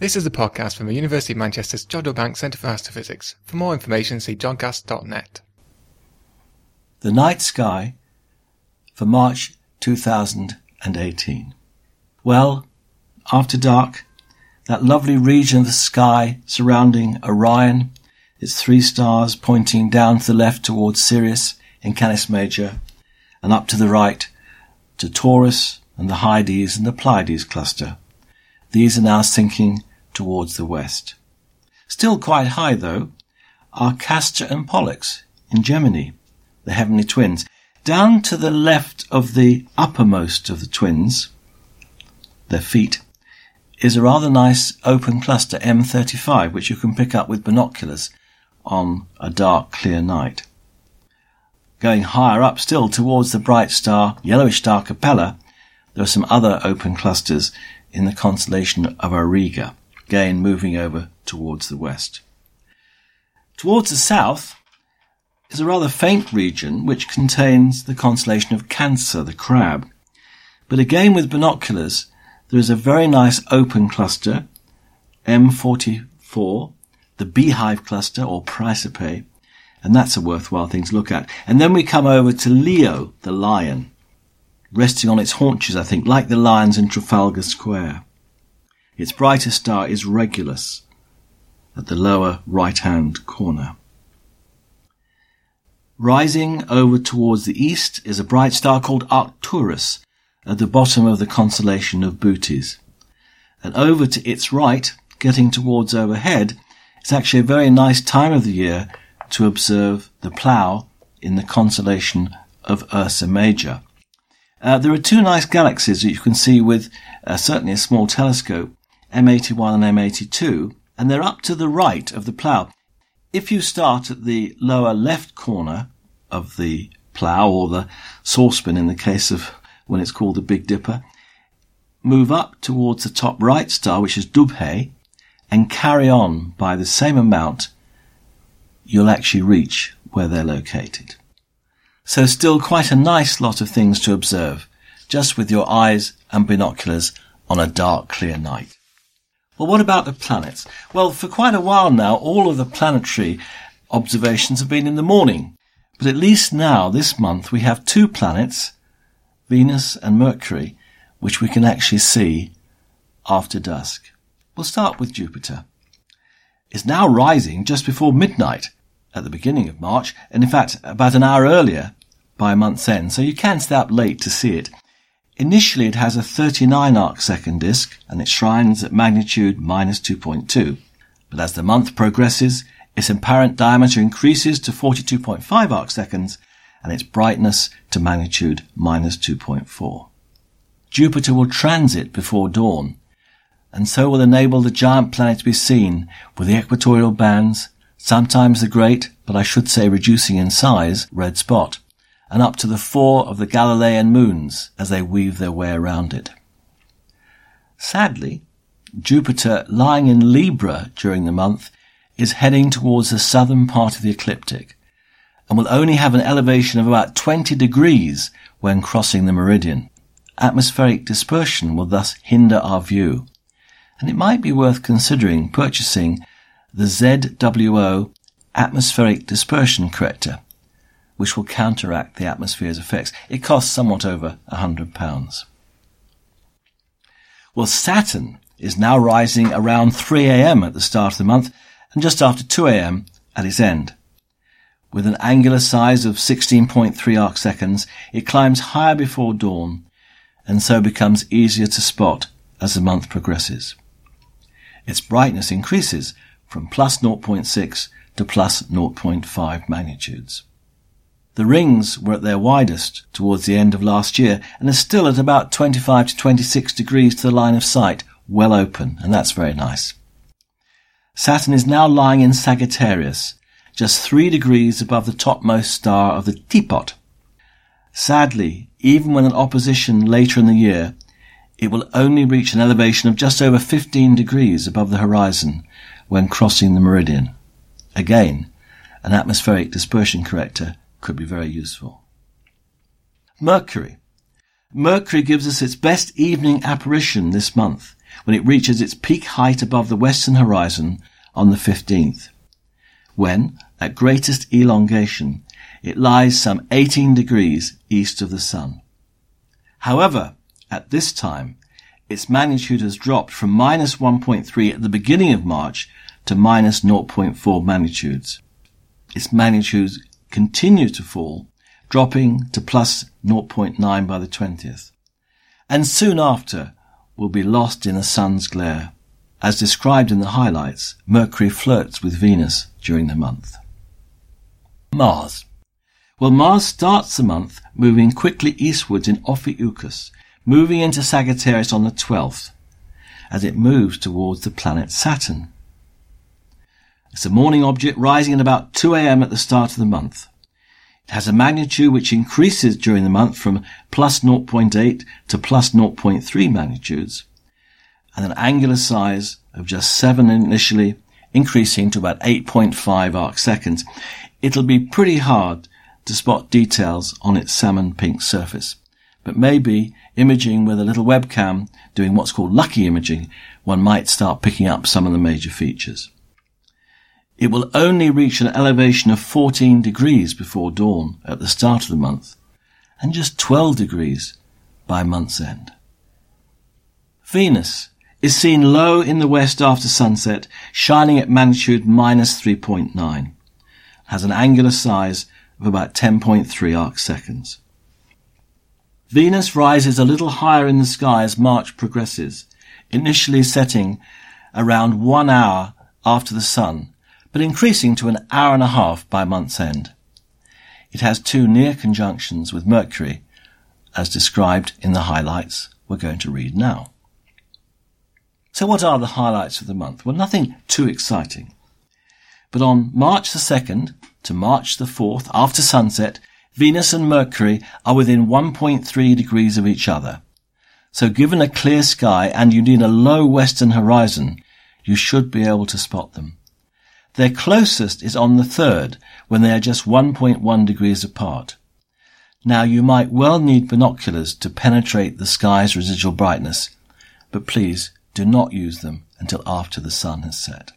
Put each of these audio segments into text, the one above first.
This is a podcast from the University of Manchester's Jodrell Bank Centre for Astrophysics. For more information, see jodcast.net. The night sky for March 2018. Well, after dark, that lovely region of the sky surrounding Orion, its three stars pointing down to the left towards Sirius in Canis Major, and up to the right to Taurus and the Hyades and the Pleiades cluster. These are now sinking towards the west. Still quite high, though, are Castor and Pollux in Gemini, the heavenly twins. Down to the left of the uppermost of the twins, their feet, is a rather nice open cluster M35, which you can pick up with binoculars on a dark, clear night. Going higher up still towards the bright star, yellowish star Capella, there are some other open clusters in the constellation of Auriga again moving over towards the west. Towards the south is a rather faint region which contains the constellation of Cancer, the crab. But again with binoculars, there is a very nice open cluster, M44, the beehive cluster or Praesepe, and that's a worthwhile thing to look at. And then we come over to Leo, the lion, resting on its haunches, I think, like the lions in Trafalgar Square. Its brightest star is Regulus at the lower right-hand corner. Rising over towards the east is a bright star called Arcturus at the bottom of the constellation of Bootes. And over to its right, getting towards overhead, it's actually a very nice time of the year to observe the plough in the constellation of Ursa Major. Uh, there are two nice galaxies that you can see with uh, certainly a small telescope. M81 and M82, and they're up to the right of the plough. If you start at the lower left corner of the plough, or the saucepan in the case of when it's called the Big Dipper, move up towards the top right star, which is Dubhe, and carry on by the same amount, you'll actually reach where they're located. So still quite a nice lot of things to observe, just with your eyes and binoculars on a dark, clear night. Well, what about the planets? Well, for quite a while now, all of the planetary observations have been in the morning. But at least now, this month, we have two planets, Venus and Mercury, which we can actually see after dusk. We'll start with Jupiter. It's now rising just before midnight at the beginning of March, and in fact, about an hour earlier by month's end, so you can stay up late to see it. Initially, it has a 39 arc second disk and it shines at magnitude minus 2.2. But as the month progresses, its apparent diameter increases to 42.5 arc seconds and its brightness to magnitude minus 2.4. Jupiter will transit before dawn and so will enable the giant planet to be seen with the equatorial bands, sometimes the great, but I should say reducing in size, red spot and up to the four of the Galilean moons as they weave their way around it. Sadly, Jupiter, lying in Libra during the month, is heading towards the southern part of the ecliptic and will only have an elevation of about 20 degrees when crossing the meridian. Atmospheric dispersion will thus hinder our view, and it might be worth considering purchasing the ZWO atmospheric dispersion corrector which will counteract the atmosphere's effects. It costs somewhat over a hundred pounds. Well, Saturn is now rising around 3 a.m. at the start of the month and just after 2 a.m. at its end. With an angular size of 16.3 arc seconds, it climbs higher before dawn and so becomes easier to spot as the month progresses. Its brightness increases from plus 0.6 to plus 0.5 magnitudes. The rings were at their widest towards the end of last year and are still at about 25 to 26 degrees to the line of sight, well open, and that's very nice. Saturn is now lying in Sagittarius, just three degrees above the topmost star of the teapot. Sadly, even when in opposition later in the year, it will only reach an elevation of just over 15 degrees above the horizon when crossing the meridian. Again, an atmospheric dispersion corrector could be very useful. Mercury. Mercury gives us its best evening apparition this month. when it reaches its peak height above the western horizon on the 15th, when, at greatest elongation, it lies some 18 degrees east of the sun. However, at this time, its magnitude has dropped from minus 1.3 at the beginning of March to minus 0.4 magnitudes. Its magnitudes continue to fall, dropping to plus 0.9 by the 20th. And soon after will be lost in the sun's glare. As described in the highlights, Mercury flirts with Venus during the month. Mars. Well, Mars starts the month moving quickly eastwards in Ophiuchus, moving into Sagittarius on the 12th, as it moves towards the planet Saturn. It's a morning object rising at about 2 a.m. at the start of the month. It has a magnitude which increases during the month from plus 0.8 to plus 0.3 magnitudes, and an angular size of just 7 initially, increasing to about 8.5 arc seconds. It'll be pretty hard to spot details on its salmon pink surface, but maybe imaging with a little webcam doing what's called lucky imaging, one might start picking up some of the major features. It will only reach an elevation of 14 degrees before dawn at the start of the month, and just 12 degrees by month's end. Venus is seen low in the west after sunset, shining at magnitude minus 3.9, has an angular size of about 10.3 arc seconds. Venus rises a little higher in the sky as March progresses, initially setting around one hour after the sun but increasing to an hour and a half by month's end. It has two near conjunctions with Mercury, as described in the highlights we're going to read now. So what are the highlights of the month? Well, nothing too exciting. But on March the 2nd to March the 4th, after sunset, Venus and Mercury are within 1.3 degrees of each other. So given a clear sky and you need a low western horizon, you should be able to spot them. Their closest is on the third, when they are just 1.1 degrees apart. Now you might well need binoculars to penetrate the sky's residual brightness, but please do not use them until after the sun has set.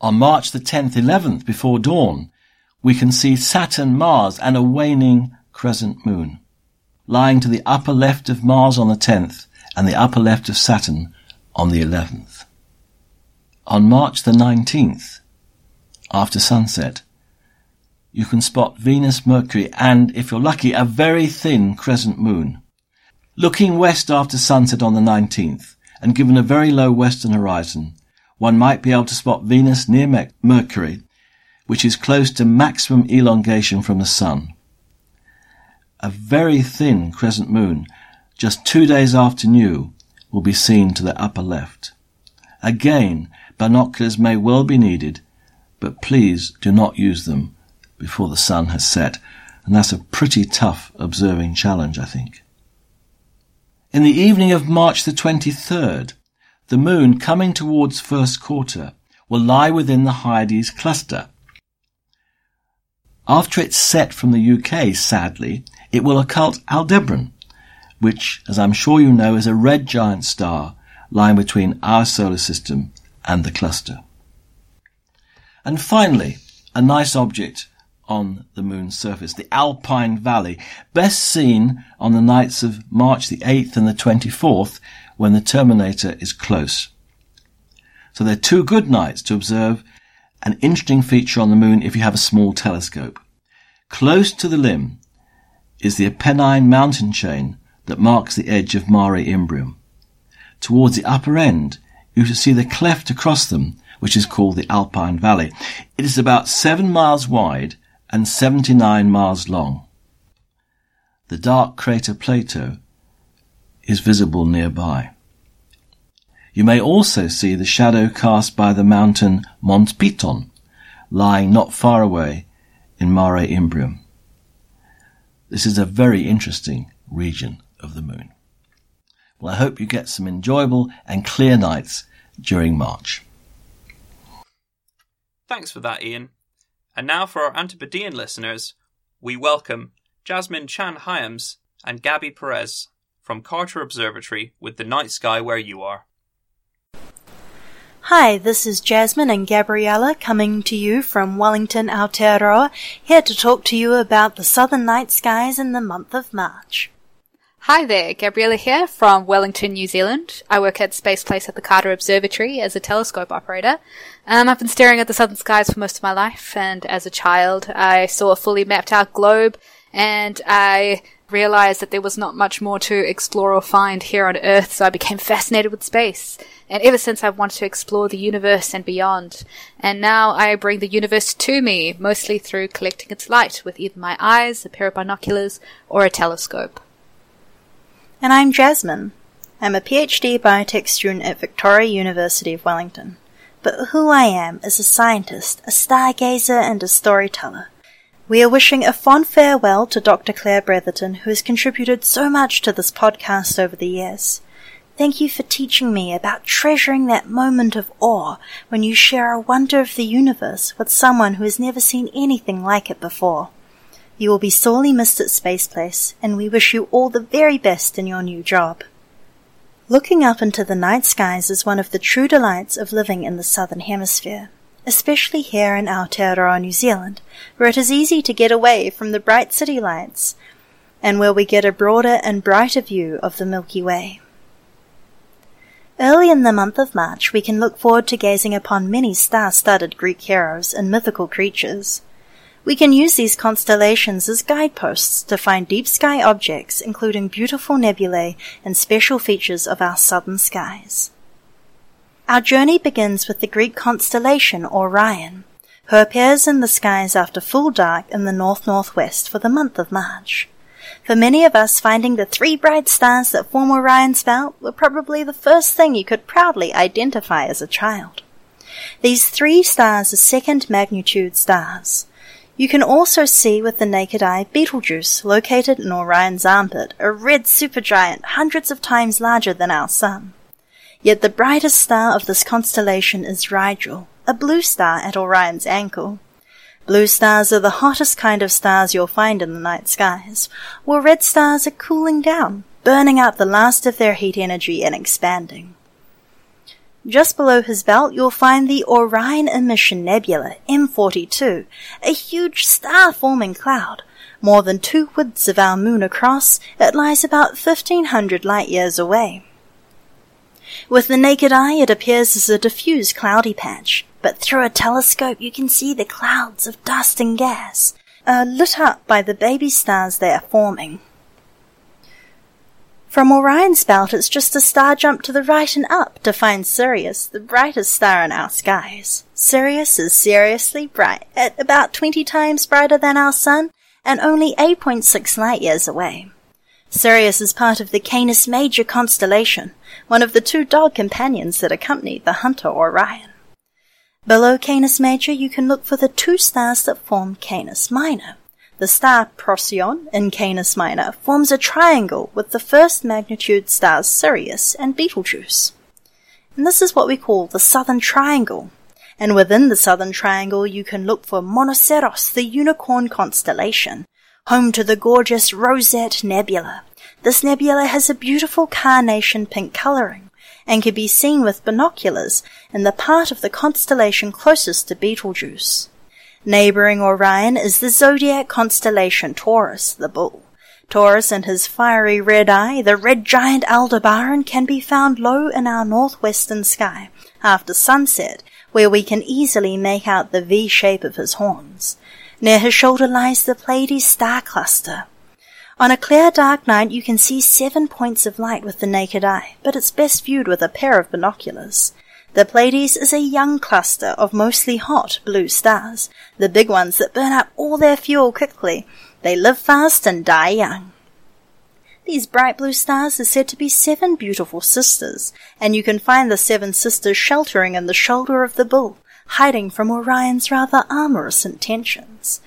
On March the 10th, 11th, before dawn, we can see Saturn, Mars, and a waning crescent moon, lying to the upper left of Mars on the 10th and the upper left of Saturn on the 11th on March the 19th, after sunset, you can spot Venus, Mercury, and, if you're lucky, a very thin crescent moon. Looking west after sunset on the 19th, and given a very low western horizon, one might be able to spot Venus near Mercury, which is close to maximum elongation from the sun. A very thin crescent moon, just two days after new, will be seen to the upper left. Again, Binoculars may well be needed, but please do not use them before the sun has set. And that's a pretty tough observing challenge, I think. In the evening of March the 23rd, the moon coming towards first quarter will lie within the Hyades cluster. After it's set from the UK, sadly, it will occult Aldebaran, which, as I'm sure you know, is a red giant star lying between our solar system and the cluster. And finally, a nice object on the moon's surface, the Alpine Valley, best seen on the nights of March the 8th and the 24th when the terminator is close. So they're two good nights to observe an interesting feature on the moon if you have a small telescope. Close to the limb is the Apennine mountain chain that marks the edge of Mare Imbrium. Towards the upper end you should see the cleft across them, which is called the Alpine Valley. It is about seven miles wide and 79 miles long. The dark crater Plato is visible nearby. You may also see the shadow cast by the mountain Mont Piton, lying not far away in Mare Imbrium. This is a very interesting region of the moon. Well, I hope you get some enjoyable and clear nights during March. Thanks for that, Ian. And now for our Antipodean listeners, we welcome Jasmine Chan Hyams and Gabby Perez. from Carter Observatory with the night sky where you are. Hi, this is Jasmine and Gabriella coming to you from Wellington, Aotearoa, here to talk to you about the southern night skies in the month of March. Hi there, Gabriella here from Wellington, New Zealand. I work at Space Place at the Carter Observatory as a telescope operator. Um, I've been staring at the southern skies for most of my life, and as a child, I saw a fully mapped out globe, and I realized that there was not much more to explore or find here on Earth, so I became fascinated with space. And ever since I've wanted to explore the universe and beyond. And now I bring the universe to me, mostly through collecting its light with either my eyes, a pair of binoculars, or a telescope. And I'm Jasmine. I'm a PhD biotech student at Victoria University of Wellington. But who I am is a scientist, a stargazer, and a storyteller. We are wishing a fond farewell to Dr. Claire Bretherton, who has contributed so much to this podcast over the years. Thank you for teaching me about treasuring that moment of awe when you share a wonder of the universe with someone who has never seen anything like it before. You will be sorely missed at Space Place, and we wish you all the very best in your new job. Looking up into the night skies is one of the true delights of living in the Southern Hemisphere, especially here in Aotearoa, New Zealand, where it is easy to get away from the bright city lights, and where we get a broader and brighter view of the Milky Way. Early in the month of March, we can look forward to gazing upon many star-studded Greek heroes and mythical creatures. We can use these constellations as guideposts to find deep sky objects, including beautiful nebulae and special features of our southern skies. Our journey begins with the Greek constellation Orion, who appears in the skies after full dark in the north-northwest for the month of March. For many of us, finding the three bright stars that form Orion's belt were probably the first thing you could proudly identify as a child. These three stars are second magnitude stars. You can also see with the naked eye Betelgeuse, located in Orion's armpit, a red supergiant hundreds of times larger than our Sun. Yet the brightest star of this constellation is Rigel, a blue star at Orion's ankle. Blue stars are the hottest kind of stars you'll find in the night skies, while red stars are cooling down, burning out the last of their heat energy and expanding. Just below his belt, you'll find the Orion Emission Nebula, M42, a huge star-forming cloud. More than two widths of our moon across, it lies about 1500 light years away. With the naked eye, it appears as a diffuse cloudy patch, but through a telescope you can see the clouds of dust and gas, uh, lit up by the baby stars they are forming. From Orion's belt, it's just a star jump to the right and up to find Sirius, the brightest star in our skies. Sirius is seriously bright, at about 20 times brighter than our Sun, and only 8.6 light years away. Sirius is part of the Canis Major constellation, one of the two dog companions that accompany the hunter Orion. Below Canis Major, you can look for the two stars that form Canis Minor. The star Procyon in Canis Minor forms a triangle with the first magnitude stars Sirius and Betelgeuse. And this is what we call the Southern Triangle. And within the Southern Triangle, you can look for Monoceros, the unicorn constellation, home to the gorgeous Rosette Nebula. This nebula has a beautiful carnation pink coloring and can be seen with binoculars in the part of the constellation closest to Betelgeuse. Neighboring Orion is the zodiac constellation Taurus, the bull. Taurus and his fiery red eye, the red giant Aldebaran, can be found low in our northwestern sky after sunset, where we can easily make out the V shape of his horns. Near his shoulder lies the Pleiades star cluster. On a clear dark night you can see seven points of light with the naked eye, but it's best viewed with a pair of binoculars. The Pleiades is a young cluster of mostly hot blue stars, the big ones that burn up all their fuel quickly. They live fast and die young. These bright blue stars are said to be seven beautiful sisters, and you can find the seven sisters sheltering in the shoulder of the bull, hiding from Orion's rather amorous intentions.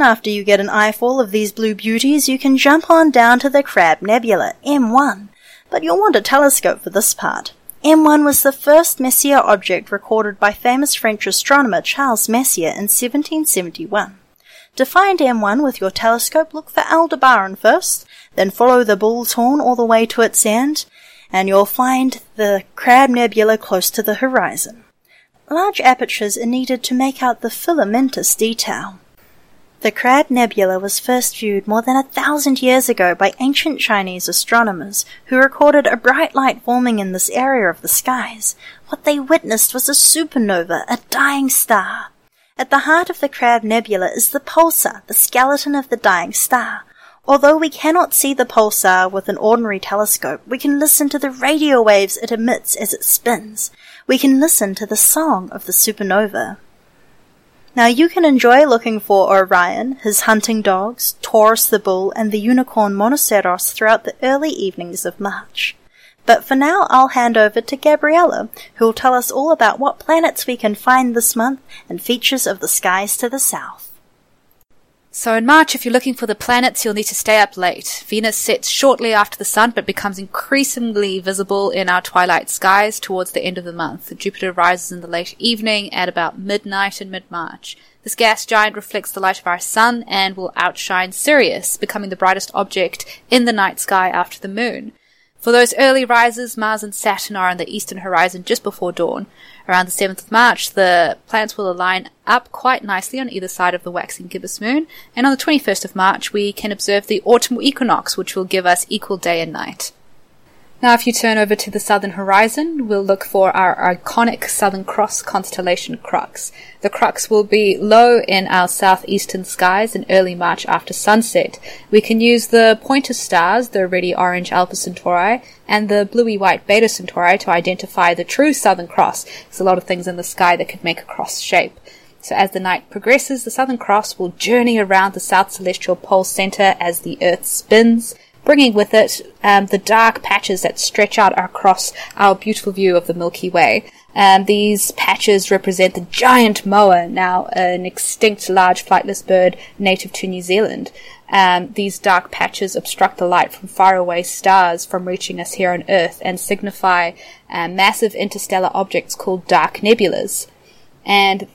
After you get an eyeful of these blue beauties, you can jump on down to the Crab Nebula, M1, but you'll want a telescope for this part. M1 was the first Messier object recorded by famous French astronomer Charles Messier in 1771. To find M1 with your telescope, look for Aldebaran first, Then follow the bull's horn all the way to its end, and you'll find the Crab Nebula close to the horizon. Large apertures are needed to make out the filamentous detail. The Crab Nebula was first viewed more than a thousand years ago by ancient Chinese astronomers who recorded a bright light forming in this area of the skies. What they witnessed was a supernova, a dying star. At the heart of the Crab Nebula is the pulsar, the skeleton of the dying star. Although we cannot see the pulsar with an ordinary telescope, we can listen to the radio waves it emits as it spins. We can listen to the song of the supernova. Now you can enjoy looking for Orion, his hunting dogs, Taurus the bull, and the unicorn Monoceros throughout the early evenings of March. But for now, I'll hand over to Gabriella, who will tell us all about what planets we can find this month and features of the skies to the south. So in March, if you're looking for the planets, you'll need to stay up late. Venus sets shortly after the sun, but becomes increasingly visible in our twilight skies towards the end of the month. Jupiter rises in the late evening at about midnight in mid-March. This gas giant reflects the light of our sun and will outshine Sirius, becoming the brightest object in the night sky after the moon. For those early risers, Mars and Saturn are on the eastern horizon just before dawn. Around the 7th of March, the planets will align up quite nicely on either side of the waxing gibbous moon, and on the 21st of March, we can observe the autumn equinox, which will give us equal day and night. Now, if you turn over to the southern horizon, we'll look for our iconic Southern Cross constellation Crux. The Crux will be low in our southeastern skies in early March after sunset. We can use the pointer stars, the reddy orange Alpha Centauri, and the bluey white Beta Centauri to identify the true Southern Cross. There's a lot of things in the sky that could make a cross shape. So as the night progresses, the Southern Cross will journey around the South Celestial Pole Center as the Earth spins bringing with it um, the dark patches that stretch out across our beautiful view of the Milky Way. Um, these patches represent the giant moa, now an extinct large flightless bird native to New Zealand. Um, these dark patches obstruct the light from faraway stars from reaching us here on Earth and signify uh, massive interstellar objects called dark nebulas. And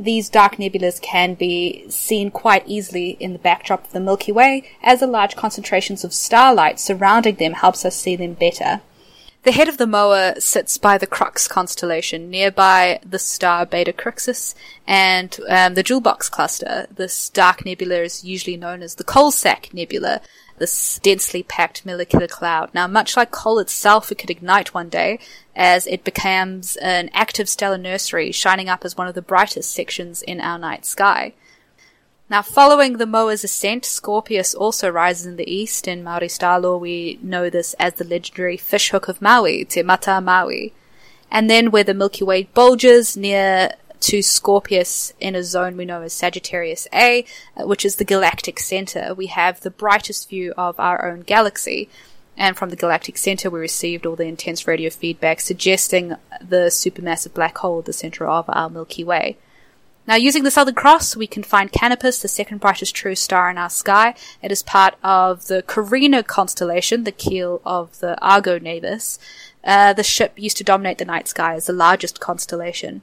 these dark nebulas can be seen quite easily in the backdrop of the Milky Way, as the large concentrations of starlight surrounding them helps us see them better. The head of the Moa sits by the Crux constellation, nearby the star Beta Crucis and um, the Jewel Box cluster. This dark nebula is usually known as the Coal Sack Nebula, this densely packed molecular cloud. Now, much like coal itself, it could ignite one day as it becomes an active stellar nursery, shining up as one of the brightest sections in our night sky. Now, following the Moa's ascent, Scorpius also rises in the east. In Maori star lore, we know this as the legendary fishhook of Maui, Te Matau a Maui. And then where the Milky Way bulges near to Scorpius in a zone we know as Sagittarius A, uh, which is the galactic center, we have the brightest view of our own galaxy. And from the galactic center, we received all the intense radio feedback suggesting the supermassive black hole at the center of our Milky Way. Now, using the Southern Cross, we can find Canopus, the second brightest true star in our sky. It is part of the Carina constellation, the keel of the Argo Navis. Uh, the ship used to dominate the night sky as the largest constellation.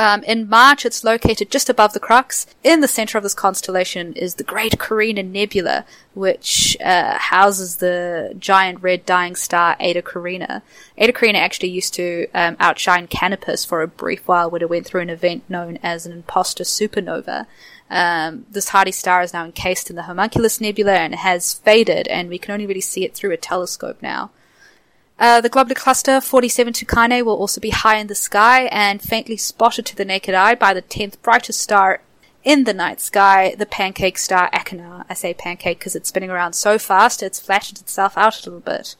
Um, in March, it's located just above the Crux. In the center of this constellation is the Great Carina Nebula, which uh, houses the giant red dying star Eta Carina. Eta Carina actually used to um, outshine Canopus for a brief while when it went through an event known as an imposter supernova. Um, this hardy star is now encased in the Homunculus Nebula and has faded, and we can only really see it through a telescope now. Uh, the globular cluster 47 Tucanae will also be high in the sky and faintly spotted to the naked eye by the 10th brightest star in the night sky, the pancake star Achernar. I say pancake because it's spinning around so fast it's flattened itself out a little bit.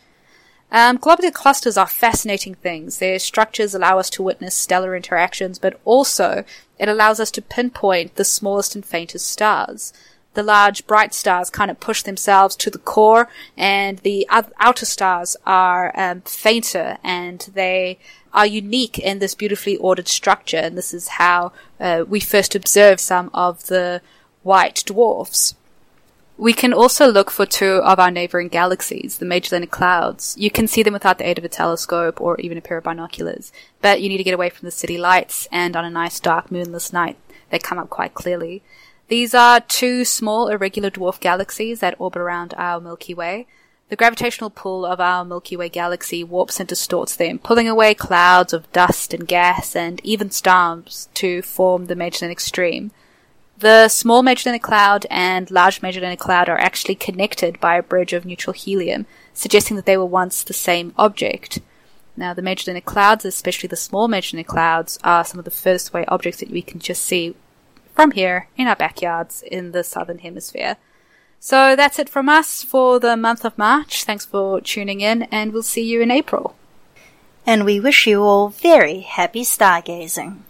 Um, globular clusters are fascinating things. Their structures allow us to witness stellar interactions, but also it allows us to pinpoint the smallest and faintest stars the large bright stars kind of push themselves to the core and the outer stars are um, fainter and they are unique in this beautifully ordered structure and this is how uh, we first observed some of the white dwarfs. We can also look for two of our neighboring galaxies, the Magellanic Clouds. You can see them without the aid of a telescope or even a pair of binoculars, but you need to get away from the city lights and on a nice dark moonless night they come up quite clearly. These are two small irregular dwarf galaxies that orbit around our Milky Way. The gravitational pull of our Milky Way galaxy warps and distorts them, pulling away clouds of dust and gas and even stars to form the Magellanic Stream. The small Magellanic Cloud and large Magellanic Cloud are actually connected by a bridge of neutral helium, suggesting that they were once the same object. Now, the Magellanic Clouds, especially the small Magellanic Clouds, are some of the furthest away objects that we can just see from here in our backyards in the southern hemisphere. So that's it from us for the month of March. Thanks for tuning in, and we'll see you in April. And we wish you all very happy stargazing.